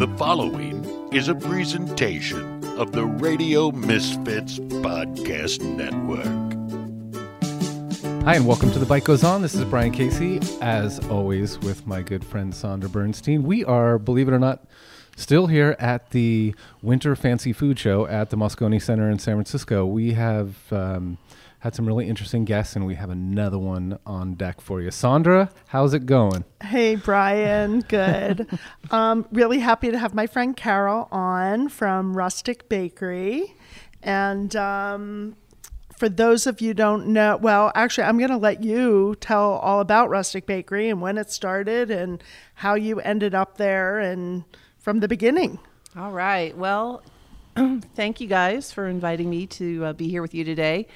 The following is a presentation of the Radio Misfits Podcast Network. Hi, and welcome to The Bite Goes On. This is Brian Casey, as always, with my good friend Sandra Bernstein. We are, believe it or not, still here at the Winter Fancy Food Show at the Moscone Center in San Francisco. We have um, had some really interesting guests, and we have another one on deck for you. Sandra, how's it going? Hey, Brian. Good. um, really happy to have my friend Carole on from Rustic Bakery. And um, for those of you don't know, well, actually, I'm going to let you tell all about Rustic Bakery and when it started and how you ended up there and from the beginning. All right. Well, thank you guys for inviting me to uh, be here with you today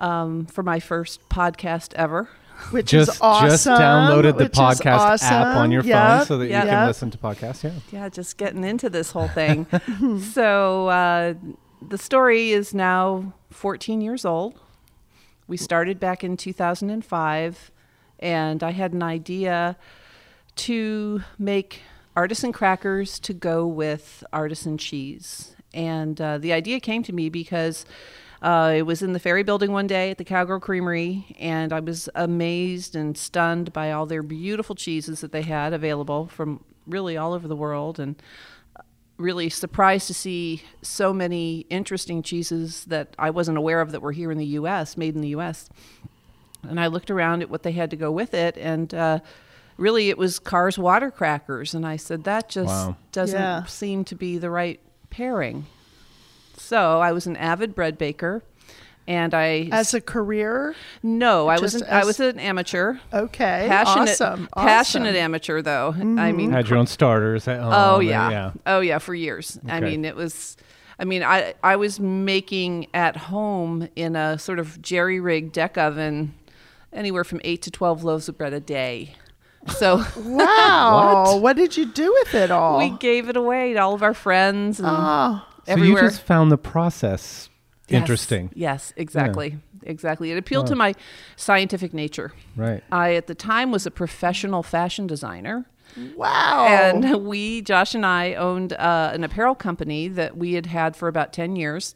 um, for my first podcast ever. Which just, is awesome. Just downloaded the podcast awesome. app on your Yep, phone so that yep. you can listen to podcasts. Yeah. Yeah, just getting into this whole thing. so uh, the story is now 14 years old. We started back in 2005, and I had an idea to make artisan crackers to go with artisan cheese. And uh, the idea came to me because uh, it was in the Ferry Building one day at the Cowgirl Creamery, and I was amazed and stunned by all their beautiful cheeses that they had available from really all over the world, and really surprised to see so many interesting cheeses that I wasn't aware of that were here in the U.S., made in the U.S. And I looked around at what they had to go with it, and uh, really it was Carr's water crackers, and I said that just Wow. doesn't Yeah. seem to be the right pairing. So I was an avid bread baker, and I As a career? no, I was just an, I was an amateur, Okay. passionate, awesome. passionate amateur though. I mm. mean, Had your own starters at home. oh uh, and- yeah. oh yeah, for years. I mean, it was. I mean, I I was making at home in a sort of jerry rig deck oven, anywhere from eight to twelve loaves of bread a day. So Wow. what? did you do with it all? we gave it away to all of our friends and oh, So you just found the process Yes, interesting. Yes, exactly. Exactly. It appealed to my scientific nature. Right. I, at the time, was a professional fashion designer. wow. And we, Josh and I, owned uh, an apparel company that we had had for about 10 years.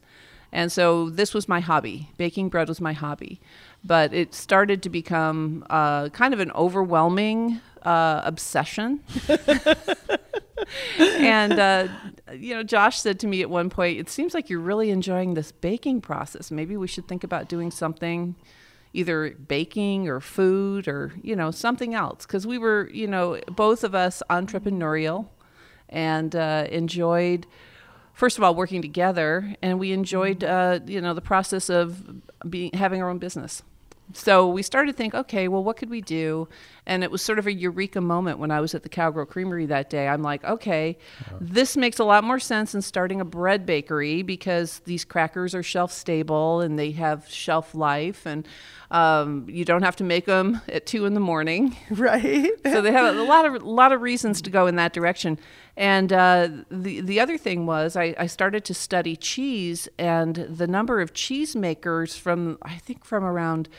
And so this was my hobby. Baking bread was my hobby. But it started to become uh, kind of an overwhelming uh, obsession. and, uh, you know, Josh said to me at one point, It seems like you're really enjoying this baking process. Maybe we should think about doing something either baking or food or you know something else because we were you know both of us entrepreneurial and uh, enjoyed first of all working together and we enjoyed uh, you know the process of being having our own business so we started to think okay well what could we do and it was sort of a eureka moment when i was at the cowgirl creamery that day i'm like okay this makes a lot more sense than starting a bread bakery because these crackers are shelf stable and they have shelf life and um, you don't have to make them at two in the morning right. so they have a lot of a lot of reasons to go in that direction. And uh, the the other thing was I, I started to study cheese and the number of cheesemakers from I think from around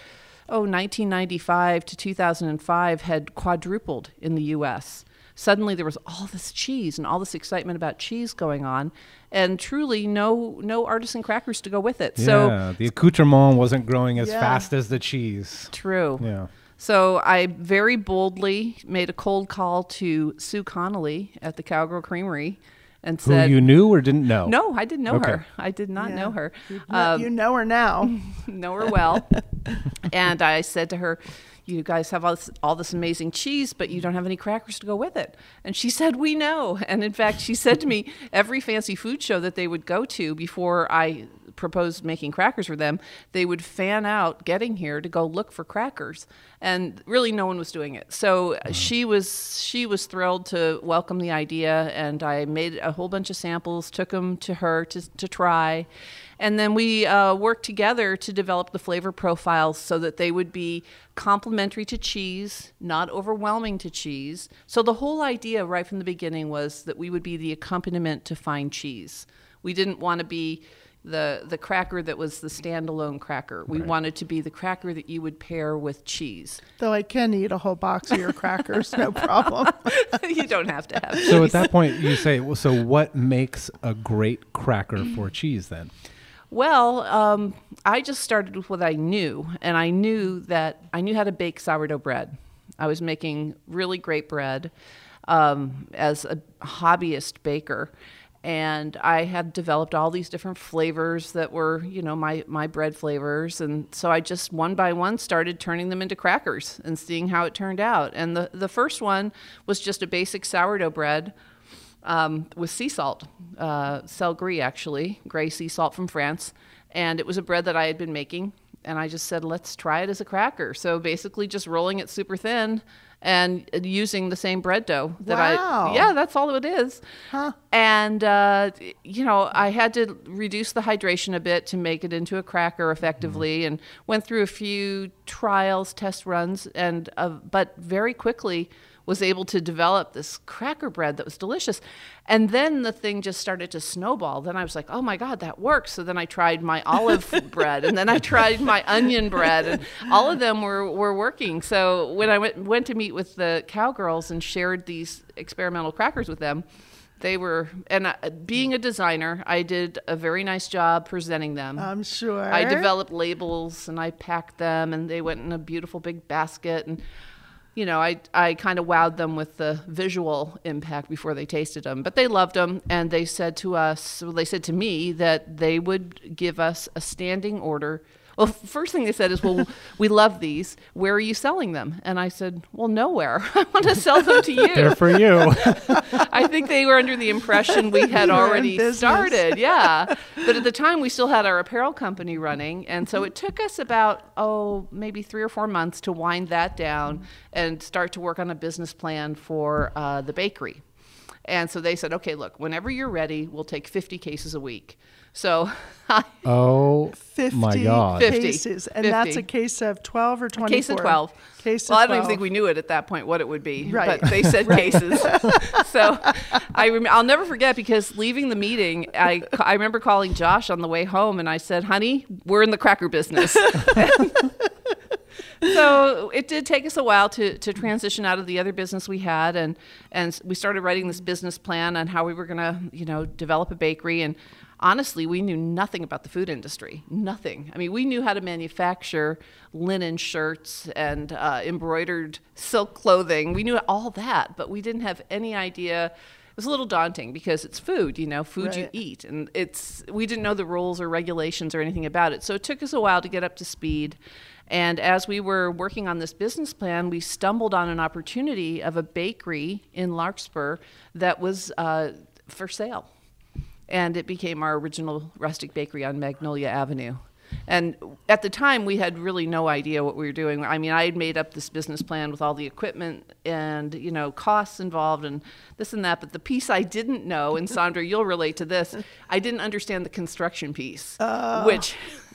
oh 1995 to 2005 had quadrupled in the U.S. Suddenly there was all this cheese and all this excitement about cheese going on, and truly no no artisan crackers to go with it. So yeah, the accoutrement wasn't growing as Yeah. fast as the cheese. true. Yeah. So I very boldly made a cold call to Sue Conley at the Cowgirl Creamery and Who said, you knew or didn't know? "No, I didn't know Okay. her. I did not know her. You, Um, you know her now. know her well." and I said to her, "You guys have all this, all this amazing cheese, but you don't have any crackers to go with it." And she said, "We know." And in fact, she said to me, every fancy food show that they would go to before I proposed making crackers for them, they would fan out getting here to go look for crackers, and really no one was doing it. So she was she was thrilled to welcome the idea, and I made a whole bunch of samples, took them to her to to try, and then we uh, worked together to develop the flavor profiles so that they would be complementary to cheese, not overwhelming to cheese. So the whole idea right from the beginning was that we would be the accompaniment to fine cheese. We didn't want to be the the cracker that was the standalone cracker. We Right. wanted to be the cracker that you would pair with cheese. Though I can eat a whole box of your crackers, no problem. you don't have to have. So at that point, you say, well, so what makes a great cracker for cheese then? Well, um, I just started with what I knew, and I knew that I knew how to bake sourdough bread. I was making really great bread um, as a hobbyist baker, and I had developed all these different flavors that were, you know, my my bread flavors, and so I just one by one started turning them into crackers and seeing how it turned out. And the the first one was just a basic sourdough bread um, with sea salt, uh, sel gris actually, gray sea salt from France. And it was a bread that I had been making. And I just said, let's try it as a cracker. So basically, just rolling it super thin and using the same bread dough that Wow. I. Yeah, that's all it is. And, uh, you know, I had to reduce the hydration a bit to make it into a cracker effectively and went through a few trials, test runs, and uh, but very quickly was able to develop this cracker bread that was delicious. And then the thing just started to snowball. Then I was like, oh my God, that works. So then I tried my olive bread and then I tried my onion bread and all of them were, were working. So when I went, went to meet with the cowgirls and shared these experimental crackers with them, they were, and I, being a designer, I did a very nice job presenting them. I'm sure. I developed labels and I packed them, and they went in a beautiful big basket. And you know, I I kind of wowed them with the visual impact before they tasted them. But they loved them, and they said to us, well, they said to me that they would give us a standing order. Well, first thing they said is, "Well, we love these. Where are you selling them?" And I said, "Well, nowhere. I want to sell them to you." They're for you. I think they were under the impression we had You were already started. Yeah. But at the time, we still had our apparel company running. And so it took us about, oh, maybe three or four months to wind that down and start to work on a business plan for uh, the bakery. And so they said, okay, look, whenever you're ready, we'll take 50 cases a week. So I, oh 50 my God. 50. cases. And that's a case of 12 or 24? case of 12. Case well, of I don't even think we knew it at that point what it would be, Right. but they said cases. so I rem- I'll never forget because leaving the meeting, I, I remember calling Josh on the way home and I said, honey, we're in the cracker business. so it did take us a while to, to transition out of the other business we had and and we started writing this business plan on how we were going to you know develop a bakery and honestly we knew nothing about the food industry. Nothing. I mean we knew how to manufacture linen shirts and uh, embroidered silk clothing. We knew all that but we didn't have any idea. It was a little daunting because it's food, you know, food you eat, and it's we didn't know the rules or regulations or anything about it. So it took us a while to get up to speed. And as we were working on this business plan, we stumbled on an opportunity of a bakery in Larkspur that was uh, for sale, and it became our original rustic bakery on Magnolia Avenue. And at the time, we had really no idea what we were doing. I mean, I had made up this business plan with all the equipment and you know costs involved and this and that. But the piece I didn't know, and Sandra, you'll relate to this, I didn't understand the construction piece, oh. which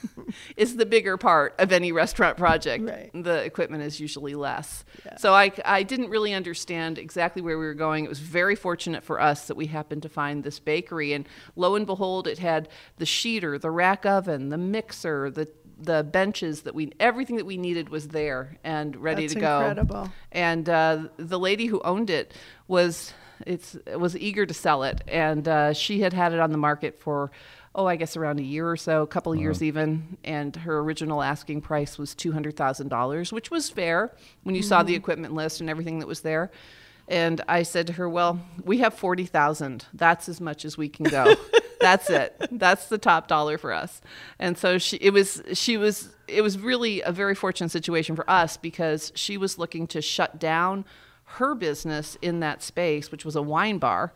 is the bigger part of any restaurant project. Right. The equipment is usually less. So I, I didn't really understand exactly where we were going. It was very fortunate for us that we happened to find this bakery, and lo and behold, it had the sheeter, the rack oven, the mixer, the the benches that we everything that we needed was there and ready That's to go. incredible. And uh, the lady who owned it was it's was eager to sell it, and uh, she had had it on the market for oh I guess around a year or so, a couple of years uh-huh. even, and her original asking price was two hundred thousand dollars, which was fair when you saw the mm-hmm. equipment list and everything that was there. And I said to her, "Well, we have forty thousand. That's as much as we can go. That's it. That's the top dollar for us." And so she, it was, she was, it was really a very fortunate situation for us because she was looking to shut down her business in that space, which was a wine bar,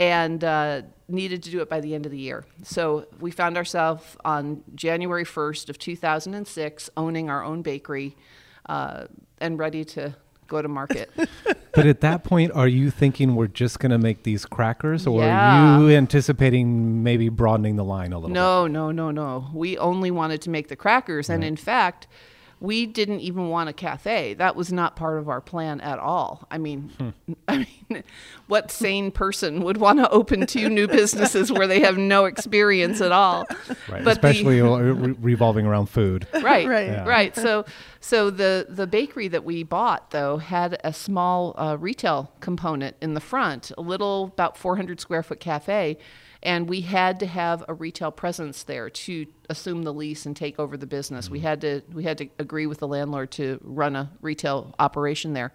and uh, needed to do it by the end of the year. So we found ourselves on January 1st of 2006 owning our own bakery uh, and ready to go to market. But at that point, are you thinking we're just going to make these crackers, or Yeah. are you anticipating maybe broadening the line a little? No, no, no, no. We only wanted to make the crackers, and in fact, we didn't even want a cafe. That was not part of our plan at all. I mean, I mean, what sane person would want to open two new businesses where they have no experience at all? Right. But the- Especially re- revolving around food. right Right. Yeah. right so so the the bakery that we bought though had a small uh, retail component in the front a little about 400 square foot cafe and we had to have a retail presence there to assume the lease and take over the business we mm-hmm. had to we had to agree with the landlord to run a retail operation there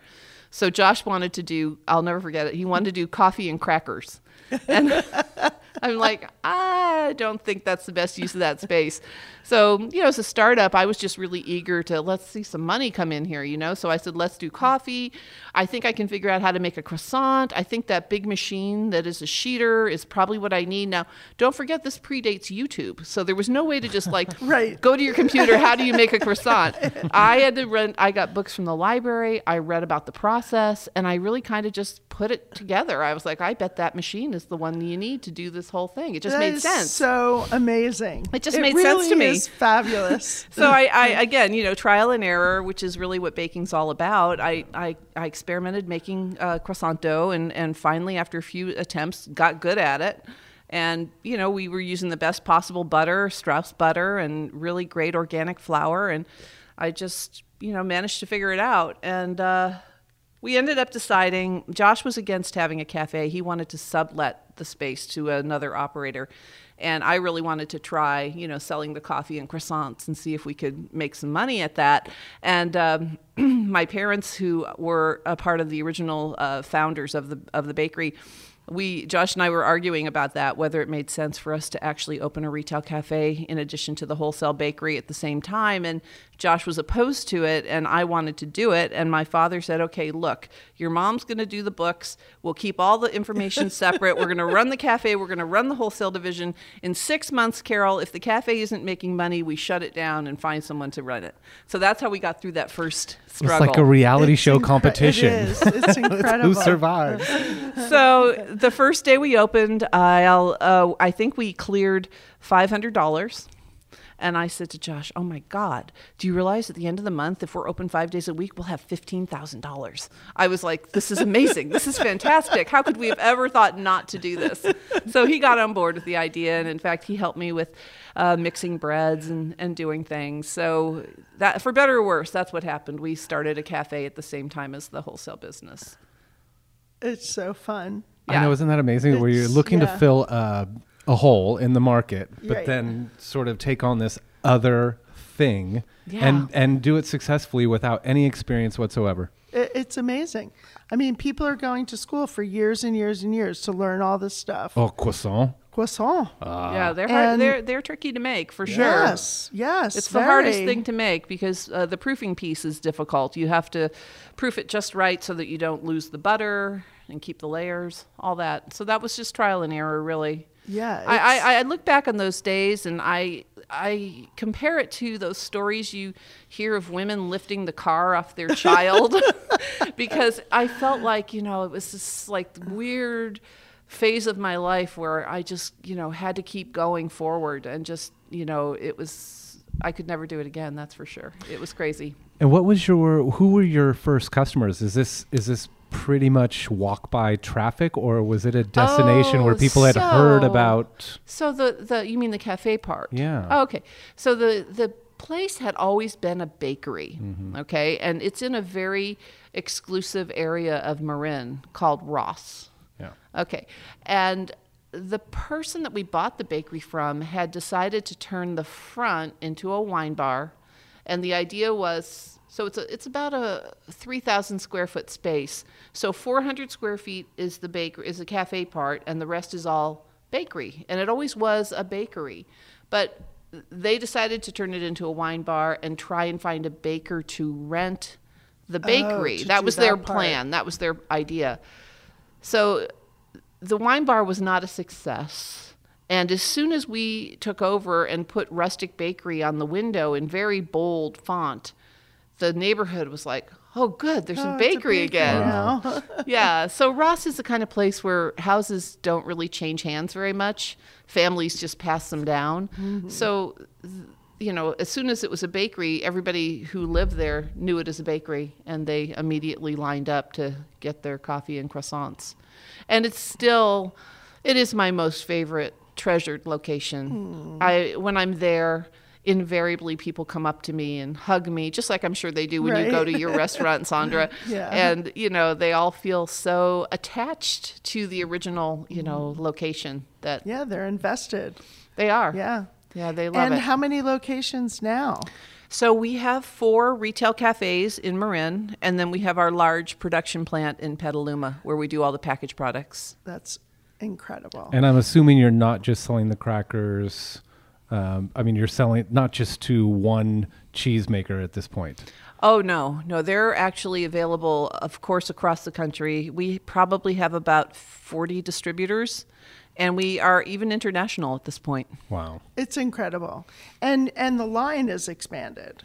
so josh wanted to do i'll never forget it he wanted to do coffee and crackers and I'm like, I don't think that's the best use of that space. So, you know, as a startup, I was just really eager to let's see some money come in here, you know? So I said, let's do coffee. I think I can figure out how to make a croissant. I think that big machine that is a sheeter is probably what I need. Now, don't forget this predates YouTube. So there was no way to just like Right. go to your computer, how do you make a croissant? I had to run, I got books from the library, I read about the process, and I really kind of just put it together. I was like, I bet that machine is the one you need to do this whole thing. It just That made sense. So amazing. It just It made sense really to me. Is fabulous. so I, I again you know trial and error which is really what baking's all about i i, I experimented making uh, croissant dough and and finally after a few attempts got good at it and you know we were using the best possible butter Straus butter and really great organic flour and i just you know managed to figure it out and uh, we ended up deciding Josh was against having a cafe. He wanted to sublet the space to another operator. And I really wanted to try, you know, selling the coffee and croissants and see if we could make some money at that. And um, my parents, who were a part of the original uh, founders of the of the bakery, we Josh and I were arguing about that whether it made sense for us to actually open a retail cafe in addition to the wholesale bakery at the same time. And Josh was opposed to it and I wanted to do it and my father said okay look your mom's going to do the books we'll keep all the information separate we're going to run the cafe we're going to run the wholesale division in 6 months Carole if the cafe isn't making money we shut it down and find someone to run it so that's how we got through that first struggle. It's like a reality It's show incre- competition. It is. It's incredible. Who survives? so the first day we opened, I'll, uh, I think we cleared five hundred dollars. And I said to Josh, "Oh my God, do you realize at the end of the month, if we're open five days a week, we'll have fifteen thousand dollars?" I was like, "This is amazing. this is fantastic. How could we have ever thought not to do this?" So he got on board with the idea, and in fact, he helped me with uh, mixing breads and, and doing things. So that, for better or worse, that's what happened. We started a cafe at the same time as the wholesale business. It's so fun. I know, isn't that amazing? Where you're looking yeah. to fill uh, a hole in the market, but Right. then sort of take on this other thing Yeah. and and do it successfully without any experience whatsoever. It's amazing. I mean, people are going to school for years and years and years to learn all this stuff. Oh, croissant. Croissant. yeah, they're hard, they're they're tricky to make for sure. Yes, yes. It's the hardest thing to make because uh, the proofing piece is difficult. You have to proof it just right so that you don't lose the butter and keep the layers, all that. So that was just trial and error, really. Yeah, I, I, I look back on those days and I I compare it to those stories you hear of women lifting the car off their child because I felt like you know it was this like weird phase of my life where I just you know had to keep going forward and just you know it was I could never do it again that's for sure it was crazy And what was your who were your first customers? Is this is this pretty much walk by traffic or was it a destination where Oh, people had heard about So the the you mean the cafe part? Yeah. Oh, okay. So the the place had always been a bakery. Mm-hmm. Okay, and it's in a very exclusive area of Marin called Ross. Yeah. Okay, and the person that we bought the bakery from had decided to turn the front into a wine bar, and the idea was so it's a, it's about a three thousand square foot space. So four hundred square feet is the bakery is the cafe part, and the rest is all bakery, and it always was a bakery, but they decided to turn it into a wine bar and try and find a baker to rent the oh, bakery. to that was their part. plan. That was their idea. So the wine bar was not a success. And as soon as we took over and put Rustic Bakery on the window in very bold font, the neighborhood was like, oh, good, there's Oh, a it's a bakery again. now. yeah. So Ross is the kind of place where houses don't really change hands very much. Families just pass them down. Mm-hmm. So you know, as soon as it was a bakery, everybody who lived there knew it as a bakery, and they immediately lined up to get their coffee and croissants. And it's still, it is my most favorite treasured location. Hmm. I when I'm there, invariably people come up to me and hug me, just like I'm sure they do when you go to your restaurant, Sandra. Yeah. And you know, they all feel so attached to the original, you know, mm. location that Yeah, they're invested. they are. Yeah. Yeah, they love and it. And how many locations now? So we have four retail cafes in Marin, and then we have our large production plant in Petaluma where we do all the packaged products. That's incredible. And I'm assuming you're not just selling the crackers. Um, I mean, you're selling not just to one cheesemaker at this point. Oh no, no, they're actually available, of course, across the country. We probably have about 40 distributors, and we are even international at this point. Wow. It's incredible. And and the line is expanded.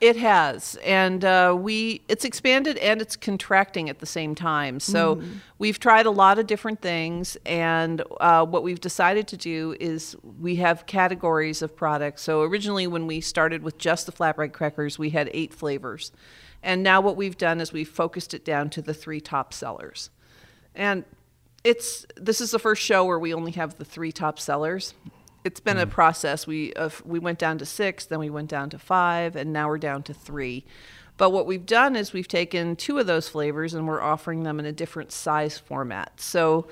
It has, and uh, we it's expanded and it's contracting at the same time. So we've tried a lot of different things, and uh, what we've decided to do is we have categories of products. So originally, when we started with just the flatbread crackers, we had eight flavors, and now what we've done is we've focused it down to the three top sellers, and it's this is the first show where we only have the three top sellers. It's been a process. We uh, we went down to six, then we went down to five, and now we're down to three. But what we've done is we've taken two of those flavors and we're offering them in a different size format. So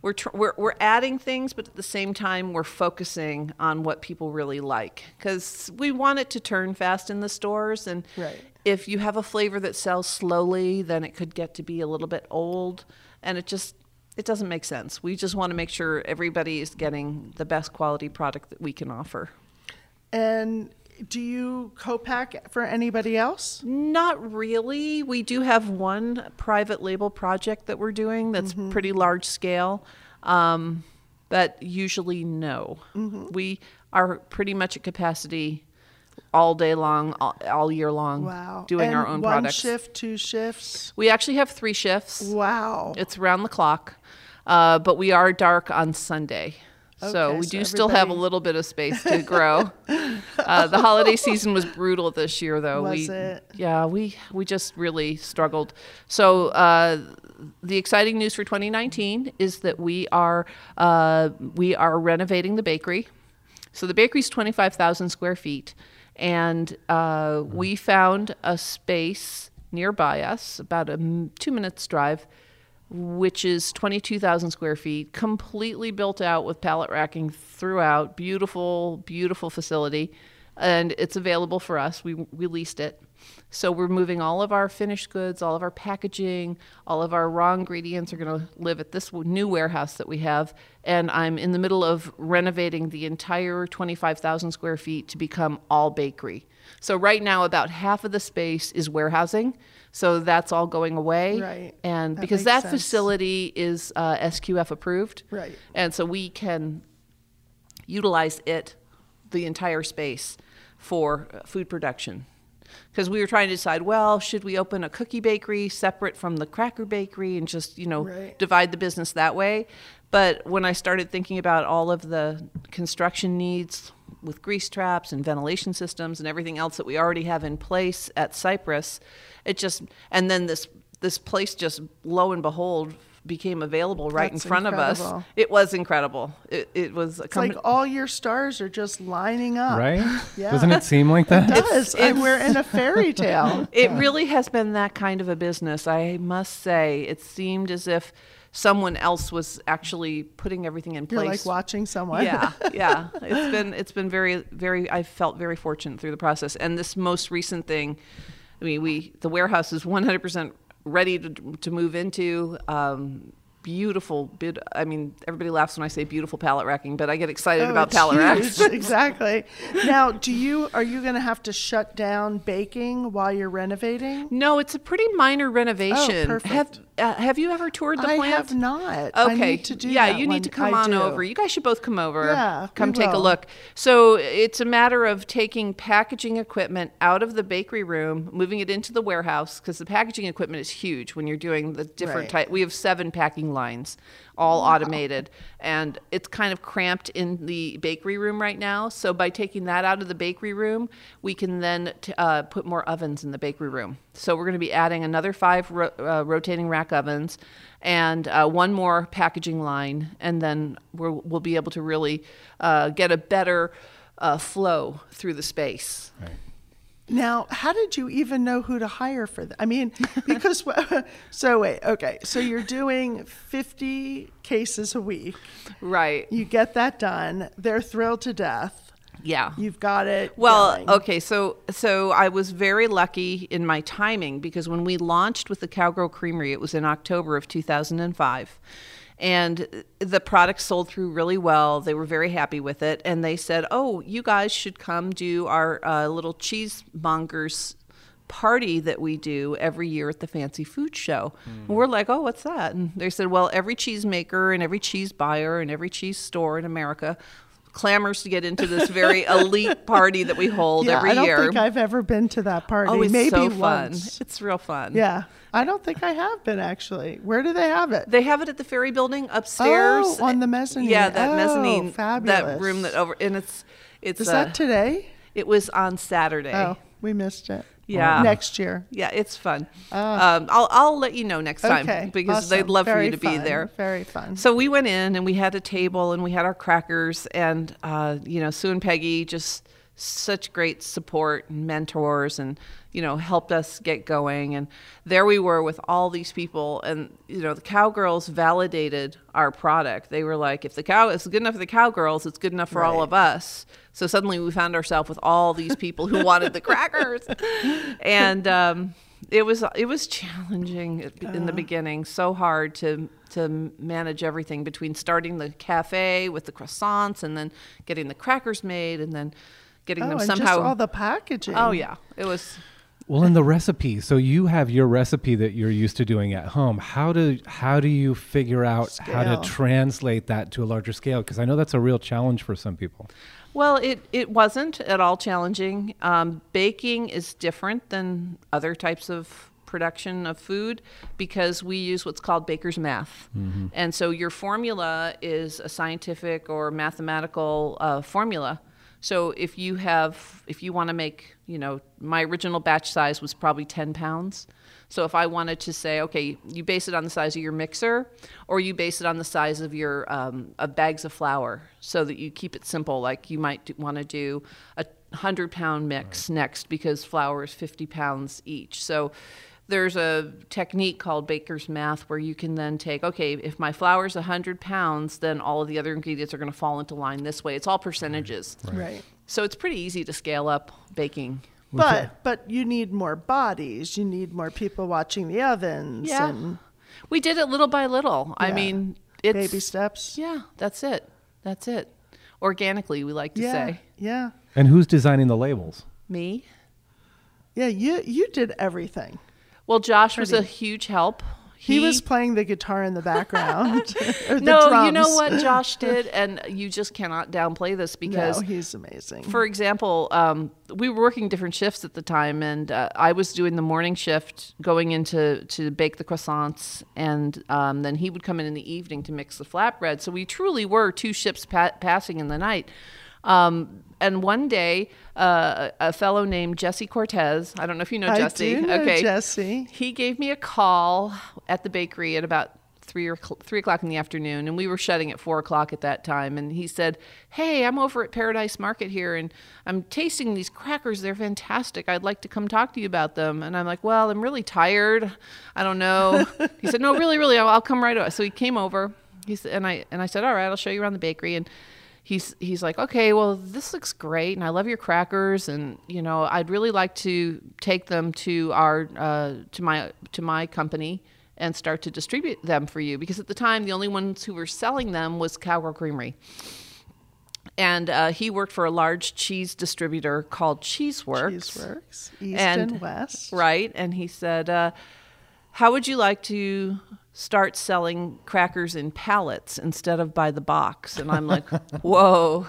we're tr- we're we're adding things, but at the same time we're focusing on what people really like because we want it to turn fast in the stores. And Right. if you have a flavor that sells slowly, then it could get to be a little bit old, and it just it doesn't make sense. We just want to make sure everybody is getting the best quality product that we can offer. And do you co-pack for anybody else? Not really. We do have one private label project that we're doing that's pretty large scale, um, but usually no. We are pretty much at capacity all day long, all, all year long, Wow. doing and our own one products. shift, two shifts. We actually have three shifts. Wow. It's around the clock, uh, but we are dark on Sunday. so Okay, we so do still have a little bit of space to grow. uh, the holiday season was brutal this year, though. Was we, it? Yeah, we we just really struggled. So uh, the exciting news for 2019 is that we are uh, we are renovating the bakery. So the bakery is 25,000 square feet, and uh, we found a space nearby us, about a m- two minutes drive, which is 22,000 square feet, completely built out with pallet racking throughout. Beautiful, beautiful facility. And it's available for us. We, we leased it. So we're moving all of our finished goods, all of our packaging, all of our raw ingredients are going to live at this new warehouse that we have. And I'm in the middle of renovating the entire 25,000 square feet to become all bakery. So right now, about half of the space is warehousing. So that's all going away. Right. And That because that sense. facility is uh, SQF approved. Right. And so we can utilize it, the entire space, for uh, food production. Because we were trying to decide, well, should we open a cookie bakery separate from the cracker bakery and just, you know, Right. divide the business that way? But when I started thinking about all of the construction needs with grease traps and ventilation systems and everything else that we already have in place at Cypress, it just and then this this place just lo and behold became available right That's in front of us. It was incredible. It, it was a It's like all your stars are just lining up. Right? Yeah. Doesn't it seem like that? It does. and we're in a fairy tale. it really has been that kind of a business. I must say, it seemed as if someone else was actually putting everything in place. You're like watching someone. yeah, yeah. It's been it's been very very. I felt very fortunate through the process. And this most recent thing, I mean, we the warehouse is 100 percent ready to to move into. Um, beautiful bit. I mean, everybody laughs when I say beautiful pallet racking, but I get excited Oh, about pallet huge. racks. exactly. Now, do you are you going to have to shut down baking while you're renovating? No, it's a pretty minor renovation. Oh, perfect. Have uh, have you ever toured the I plant? have not. Okay. I to do yeah, you one. need to come I on do. over. You guys should both come over. Yeah, Come take a look. So it's a matter of taking packaging equipment out of the bakery room, moving it into the warehouse because the packaging equipment is huge when you're doing the different Right. type. We have seven packing lines, all automated, and it's kind of cramped in the bakery room right now. So by taking that out of the bakery room, we can then t- uh, put more ovens in the bakery room. So we're going to be adding another five ro- uh, rotating rack ovens and uh, one more packaging line, and then we'll, we'll be able to really uh, get a better uh, flow through the space. Now, how did you even know who to hire for that? I mean, because so wait, okay, so you're doing 50 cases a week. Right. You get that done. They're thrilled to death. Yeah. You've got it. Well, going. okay, so so I was very lucky in my timing because when we launched with the Cowgirl Creamery, it was in October of 2005. And the product sold through really well. They were very happy with it. And they said, Oh, you guys should come do our uh, little cheesemongers party that we do every year at the Fancy Food Show. And we're like, oh, what's that? And they said, well, every cheesemaker and every cheese buyer and every cheese store in America clamors to get into this very elite party that we hold yeah, every year. I don't year. think I've ever been to that party. oh, it's Maybe so fun. once. It's real fun. Yeah, I don't think I have been actually. Where do they have it? They have it at the Ferry Building upstairs. Oh, on the mezzanine. Yeah, that Oh, mezzanine, that room that over, and it's it's. Is uh, that today? it was on Saturday. Oh, we missed it. Yeah. Next year. Yeah, it's fun. um, I'll I'll let you know next time Okay. because awesome. they'd love for you to be fun. there. Very fun. So we went in and we had a table and we had our crackers and uh, you know Sue and Peggy just such great support and mentors and you know helped us get going and there we were with all these people and you know the cowgirls validated our product they were like if the cow is good enough for the cowgirls it's good enough for all of us so suddenly we found ourselves with all these people who wanted the crackers and um, it was it was challenging in the beginning so hard to to manage everything between starting the cafe with the croissants and then getting the crackers made and then getting oh, them and somehow just all the packaging. oh yeah it was Well, in the recipe, so you have your recipe that you're used to doing at home. How do how do you figure out how to translate that to a larger scale? Because I know that's a real challenge for some people. Well, it, it wasn't at all challenging. Um, baking is different than other types of production of food because we use what's called baker's math. And so your formula is a scientific or mathematical uh, formula. So if you have, if you want to make, you know, my original batch size was probably 10 pounds. So if I wanted to say, okay, you base it on the size of your mixer, or you base it on the size of your um, of bags of flour, so that you keep it simple. Like you might want to do a hundred pound mix next because flour is 50 pounds each. So there's a technique called baker's math where you can then take, okay, if my flour is 100 pounds, then all of the other ingredients are going to fall into line this way. It's all percentages. Right. So it's pretty easy to scale up baking. But but you need more bodies. You need more people watching the ovens Yeah. and We did it little by little. I mean, it's baby steps. Yeah, that's it. That's it. Organically, we like to yeah. say. Yeah. And who's designing the labels? Me. Yeah, you you did everything. Well, Josh was a huge help. He, was playing the guitar in the background. or the no, you know what Josh did, and you just cannot downplay this because no, he's amazing. for example, um, we were working different shifts at the time, and uh, I was doing the morning shift, going into to bake the croissants, and um, then he would come in in the evening to mix the flatbread. So we truly were two ships pa- passing in the night. Um, and one day, uh, a fellow named Jesse Cortez, I don't know if you know I Jesse. do know okay, Jesse. He gave me a call at the bakery at about three or three o'clock in the afternoon, and we were shutting at four o'clock at that time. And he said, "Hey, I'm over at Paradise Market here, and I'm tasting these crackers. They're fantastic. I'd like to come talk to you about them." And I'm like, "Well, I'm really tired. I don't know." he said, "No, really, really, I'll, I'll come right over." So he came over. He said, and I and I said, "All right, I'll show you around the bakery." And he's he's like, okay, well, this looks great, and I love your crackers, and you know, I'd really like to take them to our uh, to my to my company and start to distribute them for you because at the time the only ones who were selling them was Cowgirl Creamery. And uh, he worked for a large cheese distributor called Cheeseworks. Cheeseworks, East And- and West. Right. And he said, uh, how would you like to start selling crackers in pallets instead of by the box? And I'm like, whoa,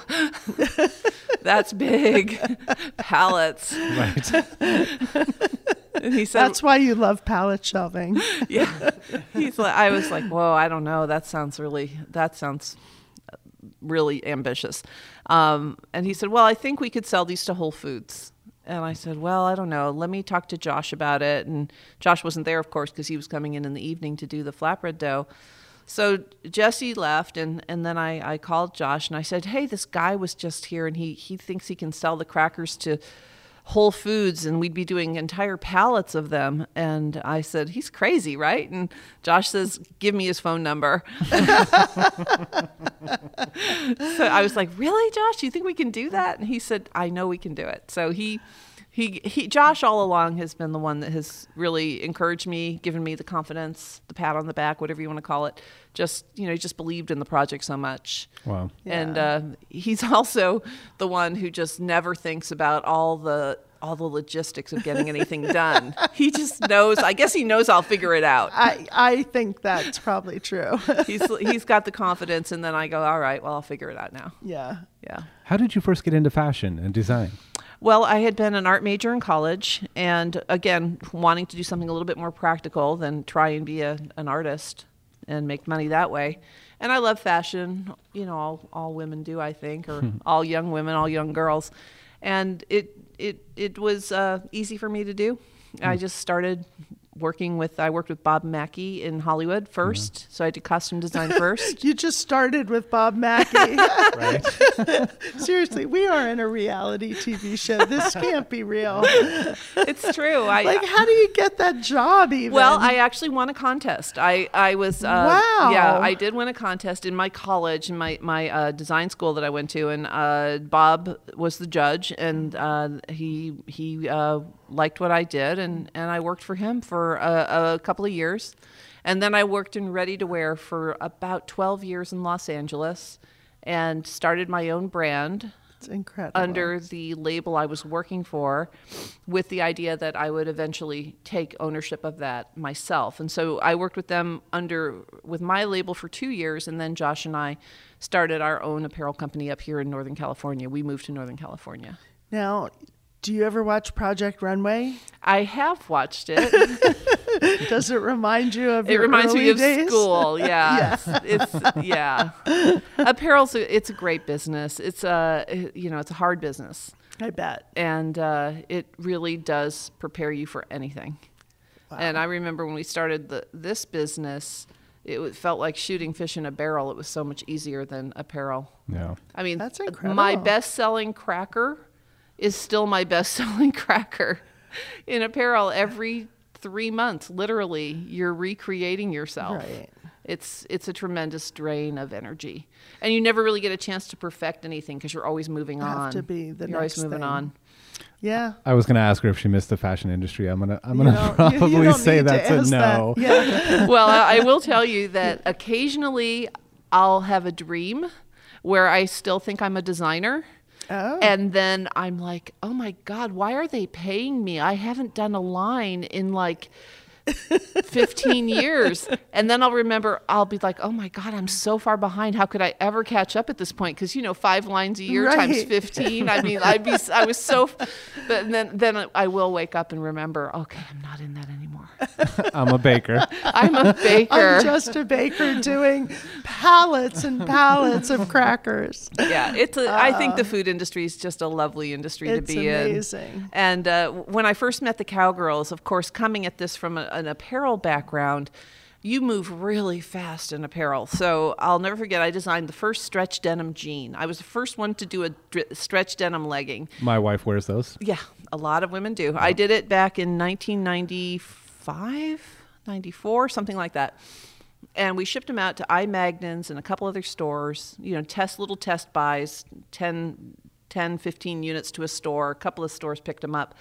that's big. Pallets. Right. And he said, That's why you love pallet shelving. yeah. He's like, I was like, whoa, I don't know. That sounds really, that sounds really ambitious. Um, and he said, well, I think we could sell these to Whole Foods. And I said, well, I don't know. Let me talk to Josh about it. And Josh wasn't there, of course, because he was coming in in the evening to do the flatbread dough. So Jesse left, and, and then I, I called Josh and I said, hey, this guy was just here, and he, he thinks he can sell the crackers to Whole Foods and we'd be doing entire pallets of them. And I said, He's crazy, right? And Josh says, Give me his phone number. so I was like, Really, Josh? You think we can do that? And he said, I know we can do it. So he he he Josh all along has been the one that has really encouraged me, given me the confidence, the pat on the back, whatever you want to call it. Just you know, he just believed in the project so much. Wow. And Yeah. uh, he's also the one who just never thinks about all the all the logistics of getting anything done. he just knows. I guess he knows I'll figure it out. I, I think that's probably true. He's he's got the confidence, and then I go, all right, well, I'll figure it out now. yeah. Yeah. How did you first get into fashion and design? Well, I had been an art major in college, and again, wanting to do something a little bit more practical than try and be a, an artist and make money that way. And I love fashion, you know, all, all women do, I think, or all young women, all young girls. And it it it was uh, easy for me to do. I just started working with. I worked with Bob Mackie in Hollywood 1st so I did costume design first. You just started with Bob Mackie. Seriously, we are in a reality TV show. This can't be real. it's true. I Like, how do you get that job even? Well, I actually won a contest. I I was uh, Wow. Yeah, I did win a contest in my college, in my my uh, design school that I went to, and uh, Bob was the judge, and uh, he he uh, liked what I did, and and I worked for him for a, a couple of years, and then I worked in ready to wear for about twelve years in Los Angeles, and started my own brand it's incredible. under the label I was working for with the idea that I would eventually take ownership of that myself. And so I worked with them under with my label for 2 years and then Josh and I started our own apparel company up here in Northern California. We moved to Northern California. Now, do you ever watch Project Runway? I have watched it. Does it remind you of it your reminds me of days? school. Yeah. It's, it's yeah. Apparel's a, it's a great business. It's a you know, it's a hard business. I bet. and uh, it really does prepare you for anything. Wow. And I remember when we started the, this business, it felt like shooting fish in a barrel. It was so much easier than apparel. Yeah. I mean, That's incredible. my best-selling cracker is still my best-selling cracker. In apparel, every three months, literally, you're recreating yourself. Right. It's it's a tremendous drain of energy, and you never really get a chance to perfect anything because you're always moving Have on. to be the you're always moving thing. on. Yeah. I was going to ask her if she missed the fashion industry. I'm gonna I'm gonna don't- you- you probably say that's a ask that. no. Yeah. well, I, I will tell you that occasionally I'll have a dream where I still think I'm a designer. Oh. And then I'm like, oh my God, why are they paying me? I haven't done a line in like 15 years. And then I'll remember, I'll be like, oh my God, I'm so far behind. How could I ever catch up at this point? Because, you know, five lines a year times 15. I mean, I'd be, I was so, but then, then I will wake up and remember, okay, I'm not in that anymore. I'm a baker. I'm a baker. I'm just a baker doing pallets and pallets of crackers. yeah, it's. A, I think the food industry is just a lovely industry to It's be in. amazing. And uh, when I first met the cowgirls, of course, coming at this from a, an apparel background, you move really fast in apparel. So I'll never forget. I designed the first stretch denim jean. I was the first one to do a dr- stretch denim legging. My wife wears those. Yeah, a lot of women do. I did it back in 1995, 94, something like that. And we shipped them out to I. Magnin's and a couple other stores, you know, test little test buys, 10, 10, 15 units to a store. A couple of stores picked them up.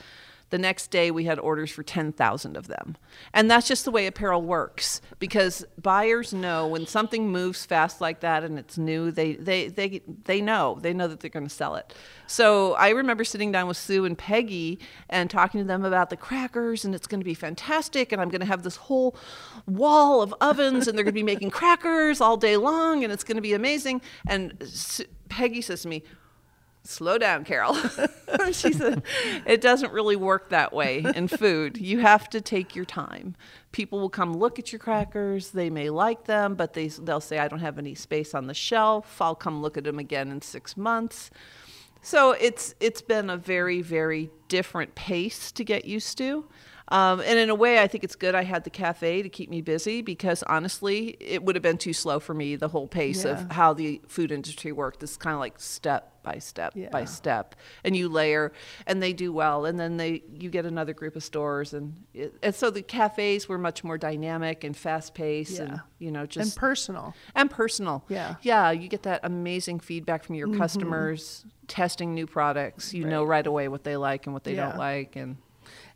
The next day, we had orders for 10,000 of them. And that's just the way apparel works because buyers know when something moves fast like that and it's new, they, they, they, they know. They know that they're going to sell it. So I remember sitting down with Sue and Peggy and talking to them about the crackers, and it's going to be fantastic. And I'm going to have this whole wall of ovens, and they're going to be making crackers all day long, and it's going to be amazing. And Peggy says to me, slow down, Carole. she said, it doesn't really work that way in food. You have to take your time. People will come look at your crackers. They may like them, but they, they'll say, I don't have any space on the shelf. I'll come look at them again in six months. So it's it's been a very very different pace to get used to. Um, and in a way, I think it's good I had the cafe to keep me busy because honestly, it would have been too slow for me, the whole pace Yeah. of how the food industry worked. It's kind of like step by step by step. And you layer, and they do well. And then they you get another group of stores. And, it, and so the cafes were much more dynamic and fast paced and, you know, just and personal. and personal. Yeah. Yeah, you get that amazing feedback from your Mm-hmm. customers testing new products. You know right away what they like and what they Yeah. don't like and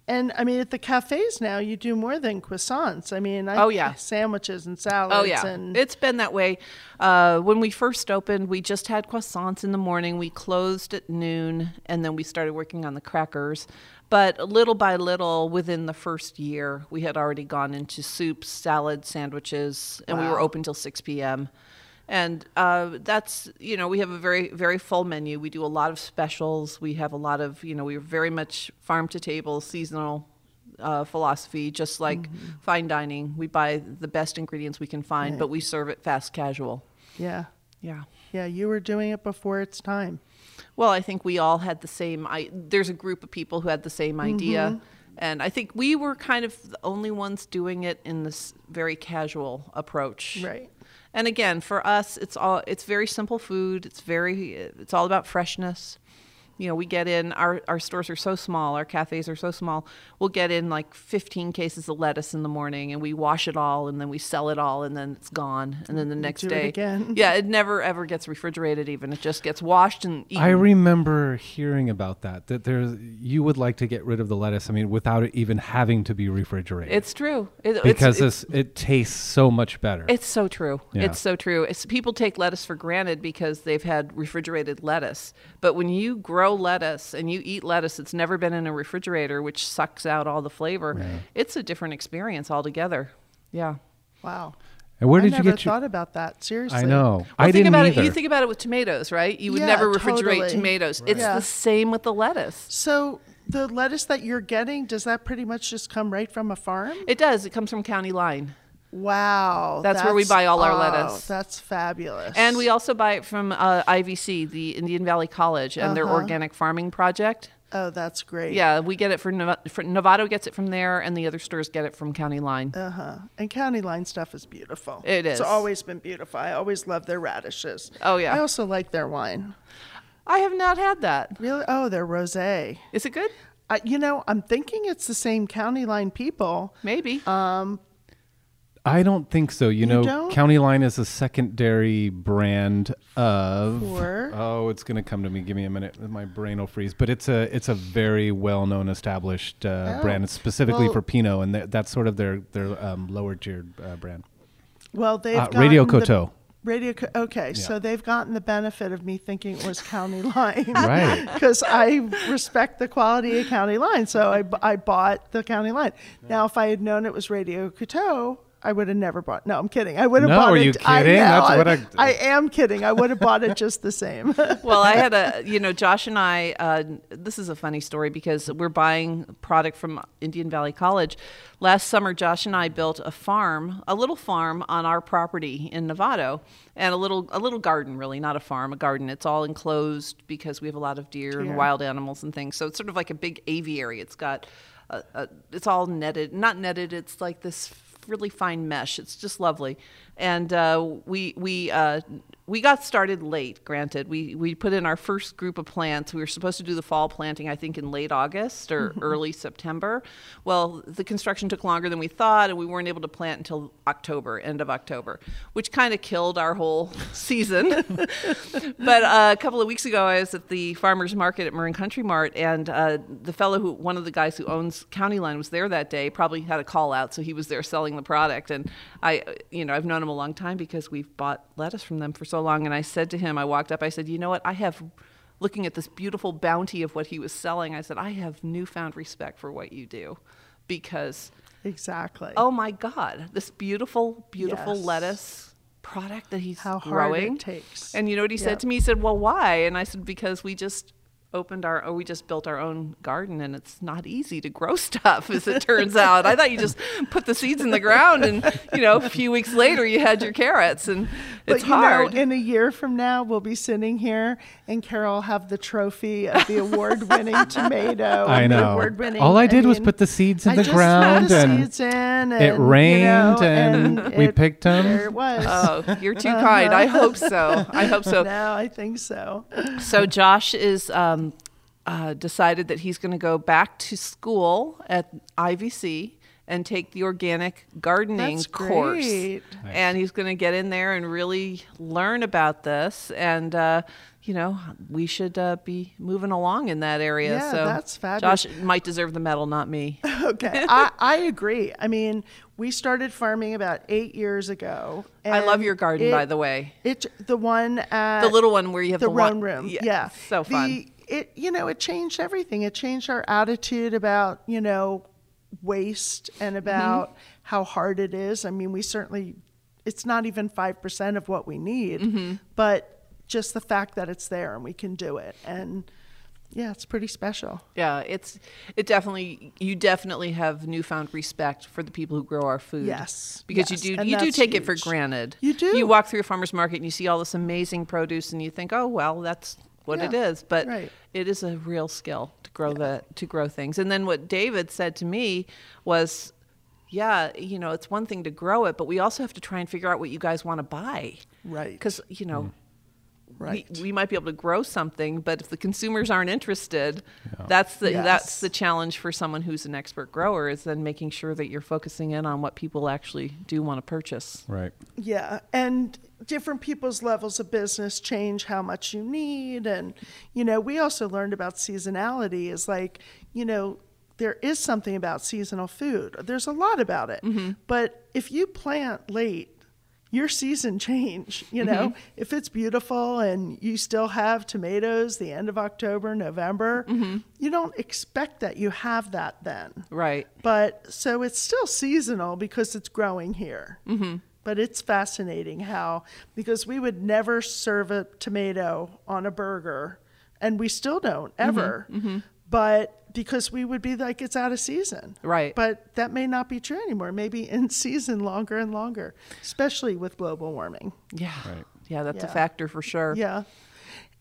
And I mean, at the cafes now, you do more than croissants. I mean, I, Oh, yeah. sandwiches and salads. Oh yeah, and it's been that way. Uh, when we first opened, we just had croissants in the morning. We closed at noon, and then we started working on the crackers. But little by little, within the first year, we had already gone into soups, salads, sandwiches, and we were open till six p.m. And uh, that's you know we have a very very full menu. We do a lot of specials. We have a lot of you know we're very much farm to table seasonal uh, philosophy, just like fine dining. We buy the best ingredients we can find, Right. but we serve it fast casual. yeah, Yeah. yeah. You were doing it before its time. Well, I think we all had the same. I, there's a group of people who had the same idea, and I think we were kind of the only ones doing it in this very casual approach. Right. And again, for us, it's all it's very simple food. It's very it's all about freshness. You know, we get in our our stores are so small, our cafes are so small. We'll get in like 15 cases of lettuce in the morning, and we wash it all, and then we sell it all, and then it's gone. And then the next do it day, again. yeah, it never ever gets refrigerated. Even it just gets washed and eaten. I remember hearing about that. That there's you would like to get rid of the lettuce. I mean, without it even having to be refrigerated. it's true It- because it's, this it tastes so much better. It's so true. Yeah. It's so true. It's, people take lettuce for granted because they've had refrigerated lettuce. But when you grow lettuce and you eat lettuce that's never been in a refrigerator, which sucks out all the flavor, it's a different experience altogether. Yeah. Wow. and where I did you never get your? thought about that. Seriously. I know. Well, I think didn't about either. it. You think about it with tomatoes, right? You would Yeah, never refrigerate totally. tomatoes. It's Yeah. the same with the lettuce. So the lettuce that you're getting does that pretty much just come right from a farm? It does. It comes from County Line. Wow. That's where we buy all our oh, lettuce. That's fabulous. And we also buy it from uh, IVC, the Indian Valley College, and their Uh-huh. organic farming project. Oh, that's great. Yeah, we get it Nov- for Novato gets it from there, and the other stores get it from County Line. Uh huh. And county line stuff is beautiful. It is. It's always been beautiful. I always love their radishes. Oh, yeah. I also like their wine. I have not had that. Really? Oh, their rosé. Is it good? I, you know, I'm thinking it's the same county line people. Maybe. I don't think so. You, know, don't? County Line is a secondary brand of. For? Oh, it's gonna come to me. Give me a minute. My brain will freeze. But it's a it's a very well known established uh, Oh. brand. It's specifically Well- for Pinot, and th- that's sort of their their um, lower tiered uh, brand. Well, they've Uh, Radio the- Coteau. Radio. Okay, so they've gotten the benefit of me thinking it was county line. Right. Because I respect the quality of county line, so I, I bought the county line. Now, if I had known it was Radio Coteau, I would have never bought. No, I'm kidding. I would have No, bought are it. you I kidding? know, That's I, what I- I am kidding. I would have bought it just the same. well, I had a, you know, Josh and I, uh, this is a funny story because we're buying product from Indian Valley College. Last summer, Josh and I built a farm, a little farm on our property in Novato, and a little, a little garden, really, not a farm, a garden. It's all enclosed because we have a lot of deer, Deer. and wild animals and things. So it's sort of like a big aviary. It's got, a, a, it's all netted, not netted. It's like this really fine mesh. It's just lovely. And uh, we we uh, we got started late. Granted, we we put in our first group of plants. We were supposed to do the fall planting, I think, in late August or early September. Well, the construction took longer than we thought, and we weren't able to plant until October, end of October, which kind of killed our whole season. but uh, a couple of weeks ago, I was at the farmers market at Marin Country Mart, and uh, the fellow who, one of the guys who owns County Line, was there that day. Probably had a call out, so he was there selling the product. And I, you know, I've known him a long time because we've bought lettuce from them for so long. And I said to him, I walked up, I said, you know what, I have. Looking at this beautiful bounty of what he was selling, I said, I have newfound respect for what you do because Exactly. oh my god this beautiful beautiful Yes. lettuce product that he's How hard growing it takes. and you know what he Yep. said to me he said well why and i said because we just opened our oh we just built our own garden and it's not easy to grow stuff as it turns out i thought you just put the seeds in the ground and you know a few weeks later you had your carrots and it's but you hard know, in a year from now, we'll be sitting here, and Carole have the trophy of the award-winning tomato. I know. award-winning- All I did was mean, put the seeds in I the just ground put the and in, and it you rained know, and we it- picked 'em. There it was. oh you're too kind i hope so i hope so no, I think so. So Josh is um, uh, decided that he's going to go back to school at IVC and take the organic gardening That's course. great. And he's going to get in there and really learn about this. And uh, you know, we should uh, be moving along in that area. Yeah, so that's fabulous. Josh might deserve the medal, not me. Okay, I, I agree. I mean, we started farming about eight years ago. I love your garden, it- by the way. It the one at The little one where you have the the, one room. Yeah, Yeah, so fun. The, it you know it changed everything. It changed our attitude about you know waste Mm-hmm. and about how hard it is. I mean, we certainly it's not even five percent of what we need, Mm-hmm. but just the fact that it's there and we can do it and. Yeah, it's pretty special. Yeah, it's it definitely you definitely have newfound respect for the people who grow our food. Yes, because yes, you do and you do take it for granted. You do. You walk through a farmer's market and you see all this amazing produce and you think, oh well, that's what it Yeah, is. But right. it is a real skill to grow the to grow things. And then what David said to me was. Yeah, you know, it's one thing to grow it, but we also have to try and figure out what you guys want to buy. Right. Because, you know, mm. Right. we, we might be able to grow something, but if the consumers aren't interested, that's the that's the challenge for someone who's an expert grower is then making sure that you're focusing in on what people actually do want to purchase. right. Yeah, and different people's levels of business change how much you need, and you know, we also learned about seasonality. Is like, you know, there is something about seasonal food. There's a lot about it, mm-hmm. but if you plant late. Your season change, you know. Mm-hmm. If it's beautiful and you still have tomatoes the end of October, November, mm-hmm. you don't expect that you have that then. Right. But so it's still seasonal because it's growing here. Mm-hmm. But it's fascinating how, because we would never serve a tomato on a burger, and we still don't ever. But because we would be like, it's out of season. Right. But that may not be true anymore. Maybe in season longer and longer, especially with global warming. Yeah. Right. Yeah, that's a factor for sure. Yeah.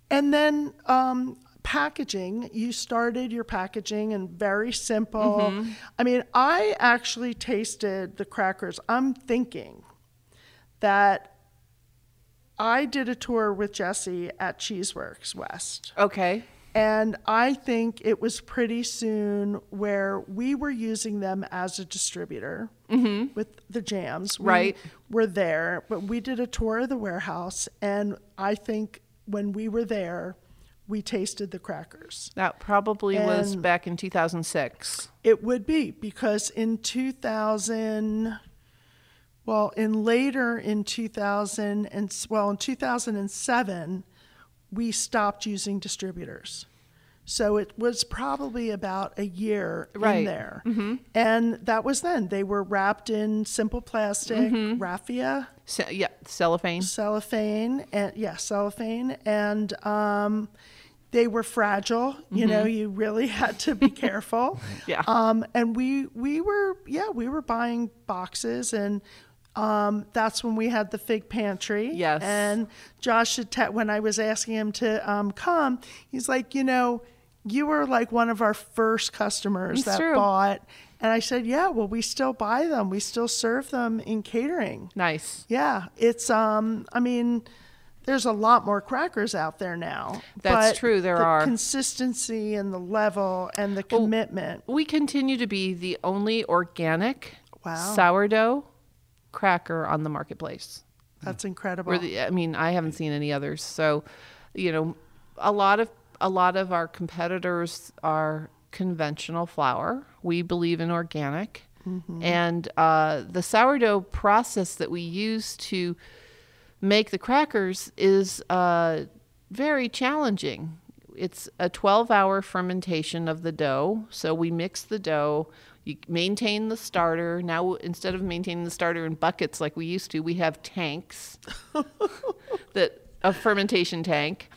And then um, packaging, you started your packaging and very simple. Mm-hmm. I mean, I actually tasted the crackers. I'm thinking that I did a tour with Jesse at Cheeseworks West. Okay. And I think it was pretty soon where we were using them as a distributor with the jams. We Mm-hmm. Right. were there, but we did a tour of the warehouse. And I think when we were there, we tasted the crackers. That probably was back in 2006. It would be because in 2000, well, in later in 2000, and well, in 2007, we stopped using distributors. So it was probably about a year in Right. there. And that was then. They were wrapped in simple plastic, raffia, Ce- yeah, cellophane. cellophane, and yeah, cellophane, and um, they were fragile. You know, you really had to be careful. Yeah. Um, and we we were yeah we were buying boxes and. Um, that's when we had the fig pantry. Yes. And Josh te- when I was asking him to um, come, he's like, you know, you were like one of our first customers It's that true. bought. And I said, yeah, well, we still buy them. We still serve them in catering. Nice. Yeah, it's um I mean there's a lot more crackers out there now. That's true, there the are. consistency and the level and the commitment. We continue to be the only organic Wow. sourdough cracker on the marketplace. That's incredible. We're the, I mean, I haven't seen any others. So, you know, a lot of a lot of our competitors are conventional flour. We believe in organic, and uh, the sourdough process that we use to make the crackers is uh, very challenging. It's a 12 hour fermentation of the dough. So we mix the dough, you maintain the starter. Now, instead of maintaining the starter in buckets like we used to, we have tanks that a fermentation tank.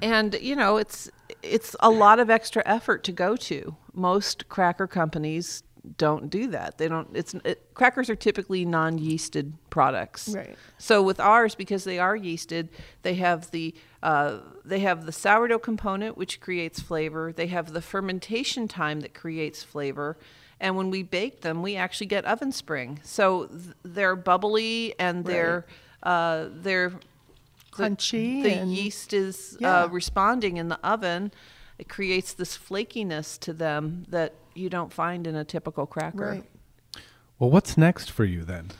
And you know, it's it's a lot of extra effort to go to. Most cracker companies don't do that. They don't. It's it, crackers are typically non-yeasted products. Right. So with ours, because they are yeasted, they have the uh, they have the sourdough component, which creates flavor. They have the fermentation time that creates flavor. And when we bake them, we actually get oven spring. So th- they're bubbly and they're uh, they're the- Crunchy The, and- yeast is Yeah. uh, responding in the oven. It creates this flakiness to them that you don't find in a typical cracker. right. Well, what's next for you then?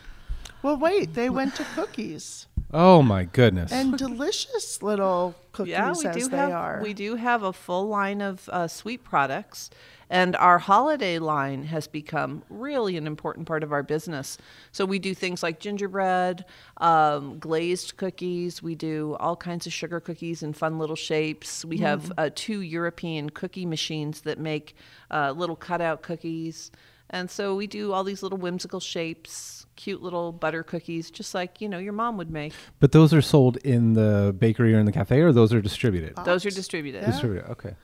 Well, wait, they went to cookies Oh my goodness. and delicious little cookies Yeah, we as do they have are. we do have a full line of uh, sweet products, and our holiday line has become really an important part of our business. So we do things like gingerbread, um, glazed cookies. We do all kinds of sugar cookies in fun little shapes. We have uh, two European cookie machines that make uh, little cutout cookies. And so we do all these little whimsical shapes, cute little butter cookies, just like you know your mom would make. but those are sold in the bakery or in the cafe, or those are distributed. Those are distributed. Distributed. Okay.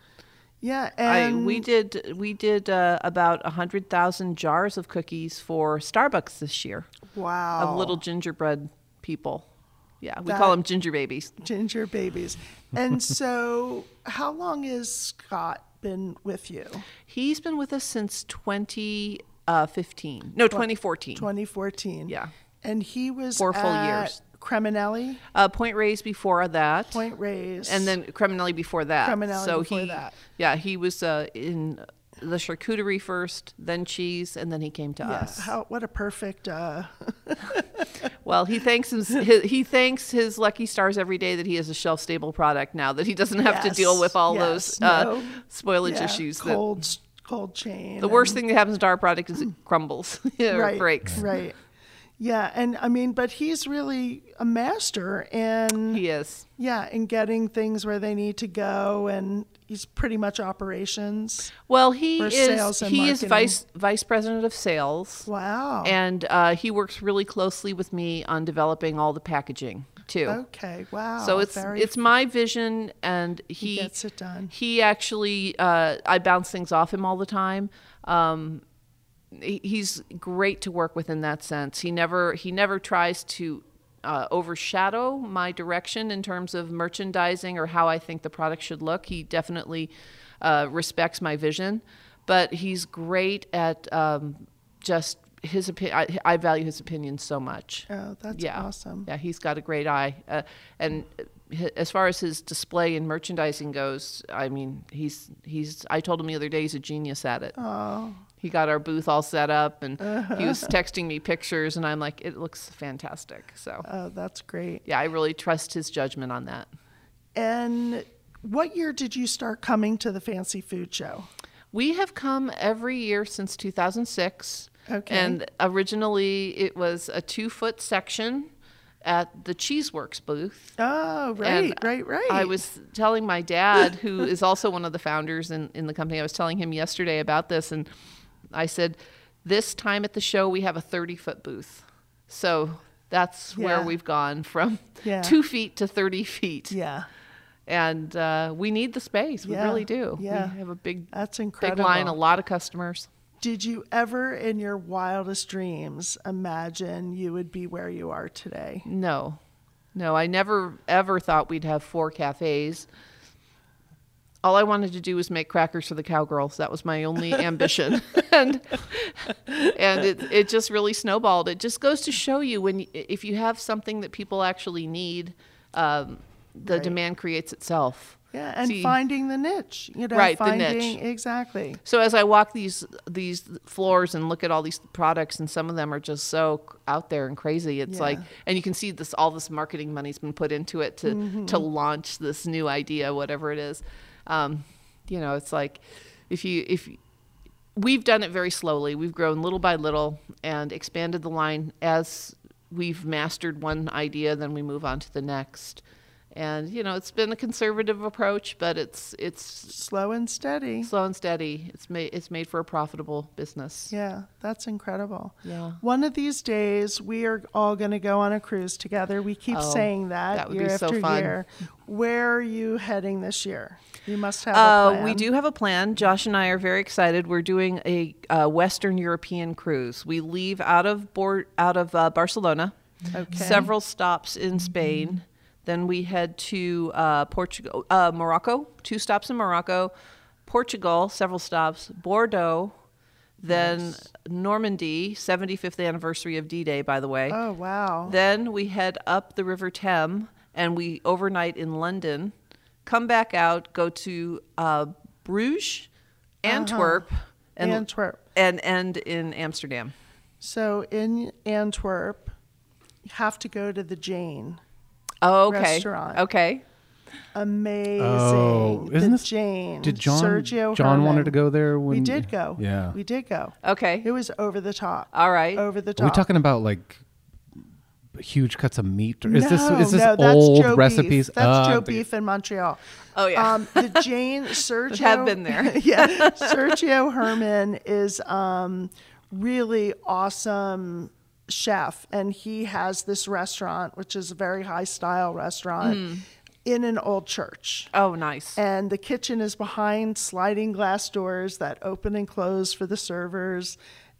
Yeah, I, we did we did uh, about a hundred thousand jars of cookies for Starbucks this year wow, of little gingerbread people. Yeah, we That- call them ginger babies. ginger babies. And so, how long has Scott been with you? He's been with us since 2015. No, 2014. 2014. Yeah. And he was Four full years. Creminelli, Uh, Point Reyes before that. Point Reyes, and then Creminelli before that. Creminelli so before he, that. Yeah, he was uh, in the charcuterie first, then cheese, and then he came to yeah, us. how what a perfect. Uh, Well, he thanks his, his, he thanks his lucky stars every day that he has a shelf stable product now that he doesn't have to deal with all yes, those uh, no. spoilage yeah, issues. That, cold cold chain. the worst thing that happens to our product is it crumbles or right, breaks. Right. Yeah, and I mean, but he's really a master in He is. yeah, in getting things where they need to go, and he's pretty much operations. Well, he is he is vice vice president of sales, Wow. and uh, he works really closely with me on developing all the packaging too. okay. Wow. So it's very it's my vision, and he, gets it done. He actually, uh, I bounce things off him all the time. Um, he- he's great to work with in that sense. He never he never tries to uh, overshadow my direction in terms of merchandising or how I think the product should look. He definitely uh, respects my vision, but he's great at um, just his opinion. I, I value his opinion so much. Oh, that's yeah, awesome. Yeah, he's got a great eye, uh, and as far as his display and merchandising goes, I mean, he's he's. I told him the other day he's a genius at it. Oh, He got our booth all set up, and he was uh-huh. texting me pictures, and I'm like, it looks fantastic. So oh, that's great. yeah, I really trust his judgment on that. And what year did you start coming to the Fancy Food Show? We have come every year since 2006. Okay. And originally it was a two foot section at the Cheeseworks booth. Oh, right, And right, right. I was telling my dad, who is also one of the founders in, in the company, I was telling him yesterday about this, and I said, This time at the show, we have a 30 foot booth. So that's where we've gone from Yeah. two feet to 30 feet. Yeah, And uh, we need the space. We Yeah. really do. Yeah. We have a big, that's big incredible. line, a lot of customers. Did you ever, in your wildest dreams, imagine you would be where you are today? No, no, I never ever thought we'd have four cafes. All I wanted to do was make crackers for the cowgirls. That was my only ambition, and and it it just really snowballed. It just goes to show you when if you have something that people actually need, um, the Right. demand creates itself. Yeah, and See- finding the niche, you know, Right, the finding niche. exactly. So as I walk these these floors and look at all these products, and some of them are just so out there and crazy. It's Yeah. like, and you can see this all this marketing money's been put into it to Mm-hmm. to launch this new idea, whatever it is. Um, you know, it's like if you if we've done it very slowly. We've grown little by little and expanded the line as we've mastered one idea, then we move on to the next. And you know, it's been a conservative approach, but it's it's Slow and steady. slow and steady. It's made it's made for a profitable business. Yeah, that's incredible. Yeah. One of these days, we are all going to go on a cruise together. We keep Oh, saying that, that would year be so after fun. year. Where are you heading this year? You must have a Uh, plan. we do have a plan. Josh and I are very excited. We're doing a uh, Western European cruise. We leave out of Bor- out of uh, Barcelona, Okay. several stops in Spain. Then we head to uh, Portugal, uh, Morocco, two stops in Morocco, Portugal, several stops, Bordeaux, then Normandy, 75th anniversary of D-Day, by the way. Oh, wow. Then we head up the River Thames and we overnight in London, come back out, go to uh, Bruges, Antwerp, and, Antwerp. and end in Amsterdam. So in Antwerp, you have to go to the Jane. Oh, okay. Restaurant. Okay. Amazing. Oh, isn't the this- Jane? Did John Sergio John wanted to go there when We did go. Yeah. We did go. Okay. It was over the top. All right. Over the Are top. we talking about like huge cuts of meat? Or is no, this is this no, that's old Joe recipes? Beef. That's Uh, Joe Beef in Montreal. Oh, yeah. Um, the Jane Sergio Have been there. yeah, Sergio Herman is um, really awesome chef, and he has this restaurant, which is a very high style restaurant, Mm. in an old church. Oh, nice. And the kitchen is behind sliding glass doors that open and close for the servers.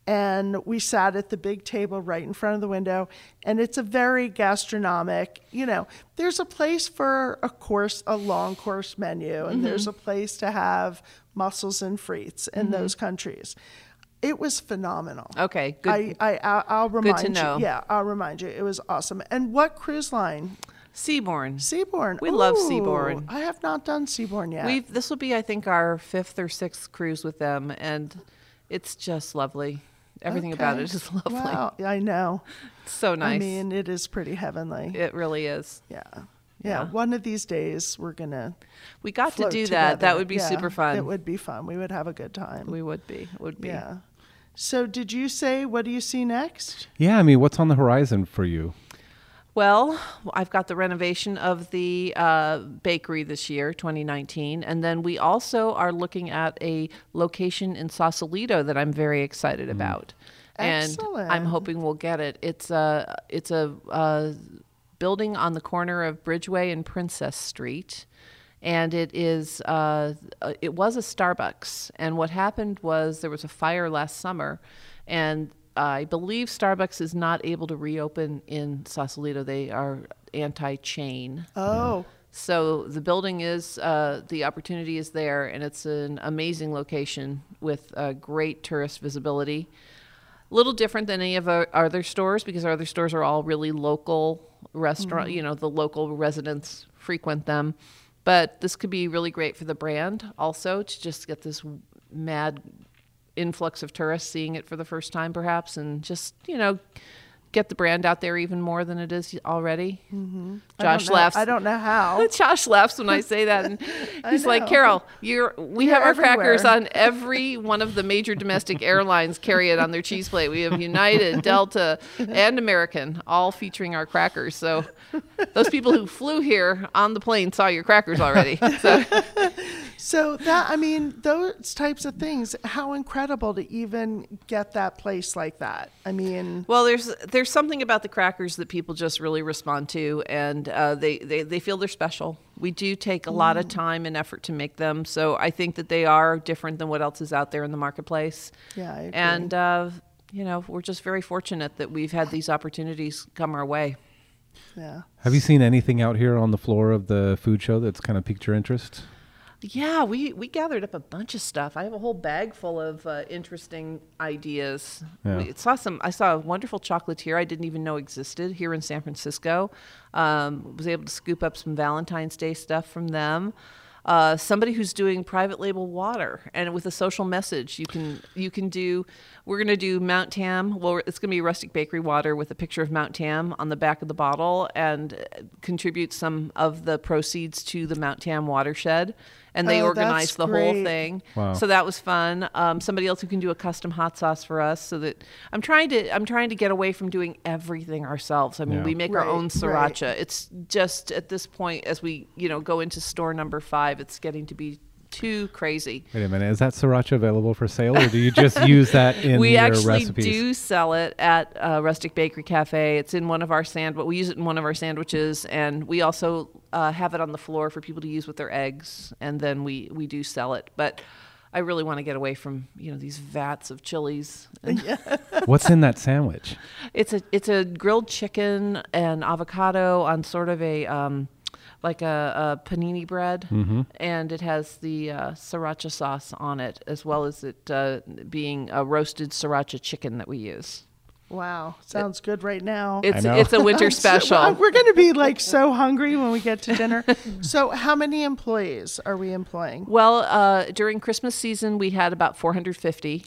And we sat at the big table right in front of the window. And it's a very gastronomic, you know, there's a place for a course, a long course menu, and there's a place to have mussels and frites in those countries. It was phenomenal. Okay, good. I, I, I'll, I'll remind to know. you. Yeah, I'll remind you. It was awesome. And what cruise line? Seaborn. Seabourn. We love Ooh, Seabourn. I have not done Seabourn yet. We've this will be I think our fifth or sixth cruise with them, and it's just lovely. Everything about it is lovely. Wow, I know. It's so nice. I mean, it is pretty heavenly. it really is. yeah. yeah. Yeah. One of these days, we're gonna We got to do that. That would be Yeah, super fun. It would be fun. We would have a good time. We would be. It would be. yeah. So, did you say what do you see next? Yeah, I mean, what's on the horizon for you? Well, I've got the renovation of the uh, bakery this year, 2019, and then we also are looking at a location in Sausalito that I'm very excited about, and I'm hoping we'll get it. It's a it's a, uh building on the corner of Bridgeway and Princess Street, and it is uh, uh, it was a Starbucks. And what happened was there was a fire last summer, and I believe Starbucks is not able to reopen in Sausalito. They are anti-chain. Oh, So the building is uh, the opportunity is there, and it's an amazing location with uh, great tourist visibility. A little different than any of our our other stores because our other stores are all really local restaurant. You know, the local residents frequent them, but this could be really great for the brand also to just get this mad influx of tourists seeing it for the first time, perhaps, and just you know get the brand out there even more than it is already. Mm-hmm. I Josh laughs. I don't know how. Josh laughs when I say that, and he's like, "Carole, you're we You're have our crackers on every one of the major domestic airlines carry it on their cheese plate. We have United, Delta, and American, all featuring our crackers. So those people who flew here on the plane saw your crackers already. So So that I mean, those types of things. How incredible to even get that place like that. I mean, Well, there's there's something about the crackers that people just really respond to, and uh, they, they they feel they're special. We do take a lot of time and effort to make them, so I think that they are different than what else is out there in the marketplace. Yeah, I agree. And uh, you know, we're just very fortunate that we've had these opportunities come our way. yeah. Have you seen anything out here on the floor of the food show that's kind of piqued your interest? Yeah, we, we gathered up a bunch of stuff. I have a whole bag full of uh, interesting ideas. Yeah. We saw some. I saw a wonderful chocolatier I didn't even know existed here in San Francisco. Um, was able to scoop up some Valentine's Day stuff from them. Uh, somebody who's doing private label water and with a social message. You can you can do. We're gonna do Mount Tam. Well, it's gonna be rustic bakery water with a picture of Mount Tam on the back of the bottle and contribute some of the proceeds to the Mount Tam watershed. And they Oh, organized that's the whole thing. Wow. So that was fun. Um, somebody else who can do a custom hot sauce for us. So that I'm trying to I'm trying to get away from doing everything ourselves. I mean, Yeah. we make our Right, own right. sriracha. It's just at this point as we you know go into store number five, it's getting to be too crazy. Wait a minute, is that sriracha available for sale, or do you just use that in we your actually do sell it at uh, Rustic Bakery Cafe. It's in one of our sand, but we use it in one of our sandwiches, and we also uh, have it on the floor for people to use with their eggs, and then we we do sell it. But I really want to get away from you know these vats of chilies. And What's in that sandwich? It's a it's a grilled chicken and avocado on sort of a um, like a, a panini bread, and it has the uh, sriracha sauce on it, as well as it uh, being a roasted sriracha chicken that we use. Wow, sounds good right now. It's it's a winter So, special. we're going to be like so hungry when we get to dinner. so, how many employees are we employing? Well, uh, during Christmas season, we had about 450,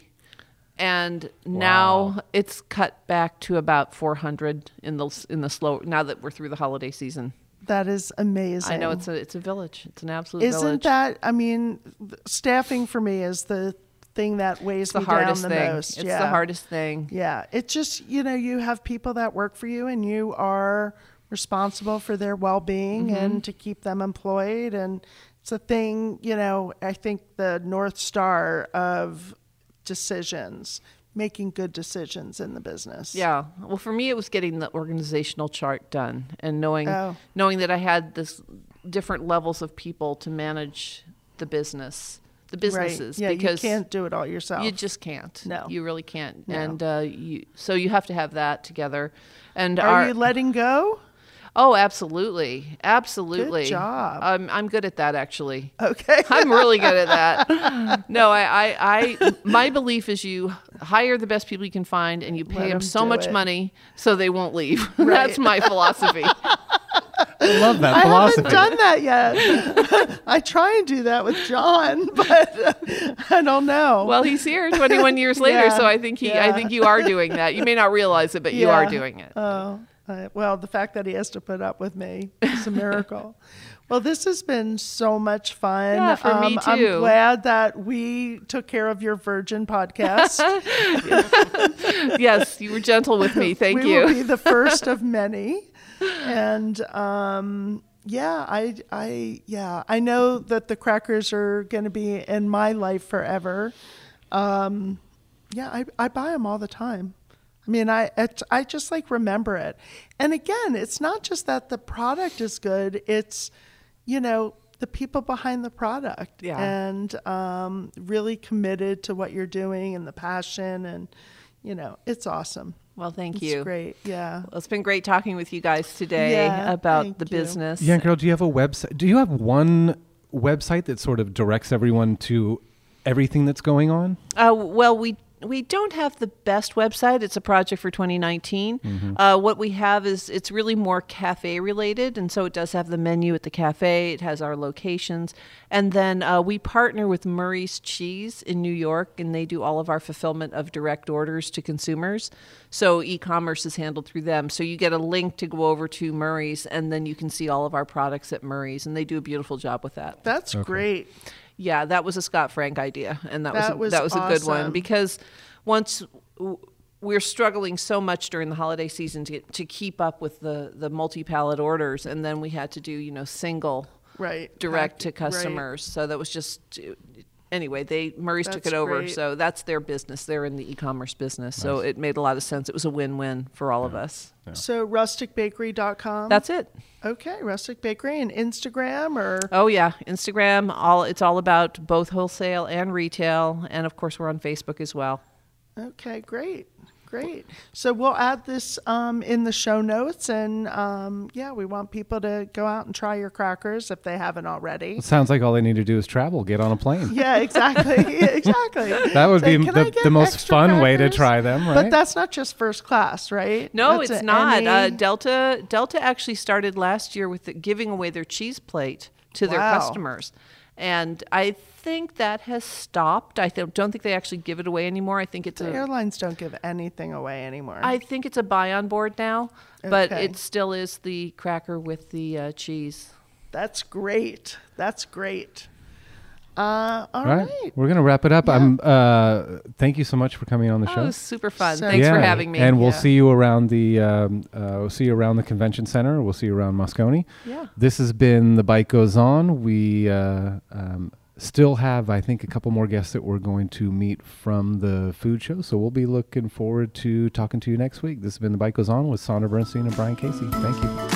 and now it's cut back to about 400 in the in the slow. Now that we're through the holiday season, That is amazing. I know it's a it's a village. It's an absolute Isn't village. that? I mean, staffing for me is the thing that weighs the hardest the thing. most. It's yeah. the hardest thing. Yeah, it's just you know you have people that work for you and you are responsible for their well-being Mm-hmm. and to keep them employed and it's a thing you know I think the north star of decisions making good decisions in the business. Yeah. Well, for me, it was getting the organizational chart done and knowing Oh. knowing that I had this different levels of people to manage the business, the right. businesses. Yeah, because you can't do it all yourself. You just can't. No. you really can't. No. And uh, you, so you have to have that together. And are our, you letting go? Oh, absolutely, absolutely. Good job. I'm I'm good at that actually. Okay. I'm really good at that. No, I, I, I, my belief is you hire the best people you can find and you pay Let them 'em so much it. money so they won't leave. That's my philosophy. I love that I philosophy. haven't done that yet. I try and do that with John, but I don't know. Well, he's here 21 years later, Yeah, so I think he, I think you are doing that. You may not realize it, but you are doing it. Oh, I- well, the fact that he has to put up with me is a miracle. well, this has been so much fun. Um, Yeah, for me too. I'm glad that we took care of your Virgin podcast. yes, you were gentle with me. Thank we you. will be the first of many. And um, yeah, I, I, yeah, I know that the crackers are going to be in my life forever. Um, yeah, I, I buy them all the time. I mean, I, it, I just like remember it. And again, it's not just that the product is good, it's, you know, the people behind the product Yeah. and um, really committed to what you're doing and the passion. And, you know, it's awesome. Well, thank It's you. great. Yeah. Well, it's been great talking with you guys today Yeah, about the you. business. Yeah, girl, do you have a website? Do you have one website that sort of directs everyone to everything that's going on? Uh, well, we we don't have the best website. It's a project for 2019. Mm-hmm. Uh, what we have is it's really more cafe related, and so it does have the menu at the cafe. It has our locations, and then uh, we partner with Murray's Cheese in New York, and they do all of our fulfillment of direct orders to consumers. So e-commerce is handled through them. So you get a link to go over to Murray's, and then you can see all of our products at Murray's, and they do a beautiful job with that. That's great. Yeah, that was a Scott Frank idea, and that, That was a, that was a good one because once w- we're struggling so much during the holiday season to to keep up with the the multi pallet orders, and then we had to do you know single Right. direct to Pack- right. customers. So that was just anyway. They Murray's took it over, great. so that's their business. They're in the e-commerce business, so it made a lot of sense. It was a win-win for all of us. So rusticbakery.com. That's it. okay. Rustic Bakery and Instagram or Oh yeah, Instagram. All it's all about both wholesale and retail, and of course we're on Facebook as well. okay, great. Great. So we'll add this um, in the show notes, and um, yeah, we want people to go out and try your crackers if they haven't already. It sounds like all they need to do is travel, get on a plane. Yeah, exactly, exactly. That would Say, be the, the most extra fun way to try them, right? But that's not just first class, right? No, That's it's a- not. Uh, Delta Delta actually started last year with the, giving away their cheese plate to their customers, and I think that has stopped. I th- don't think they actually give it away anymore. I think it's the a airlines don't give anything away anymore. I think it's a buy on board now, but it still is the cracker with the uh, cheese. That's great. That's great. Uh, all All right. right. We're going to wrap it up. I'm uh thank you so much for coming on the Oh, show. it was super fun. So Thanks for having me. And we'll Yeah. see you around the um, uh, we'll see you around the convention center. We'll see you around Moscone. yeah. This has been the Bite Goes On. We uh, um, still have, I think, a couple more guests that we're going to meet from the food show. So we'll be looking forward to talking to you next week. This has been the Bite Goes On with Sandra Bernstein and Brian Casey. Thank you.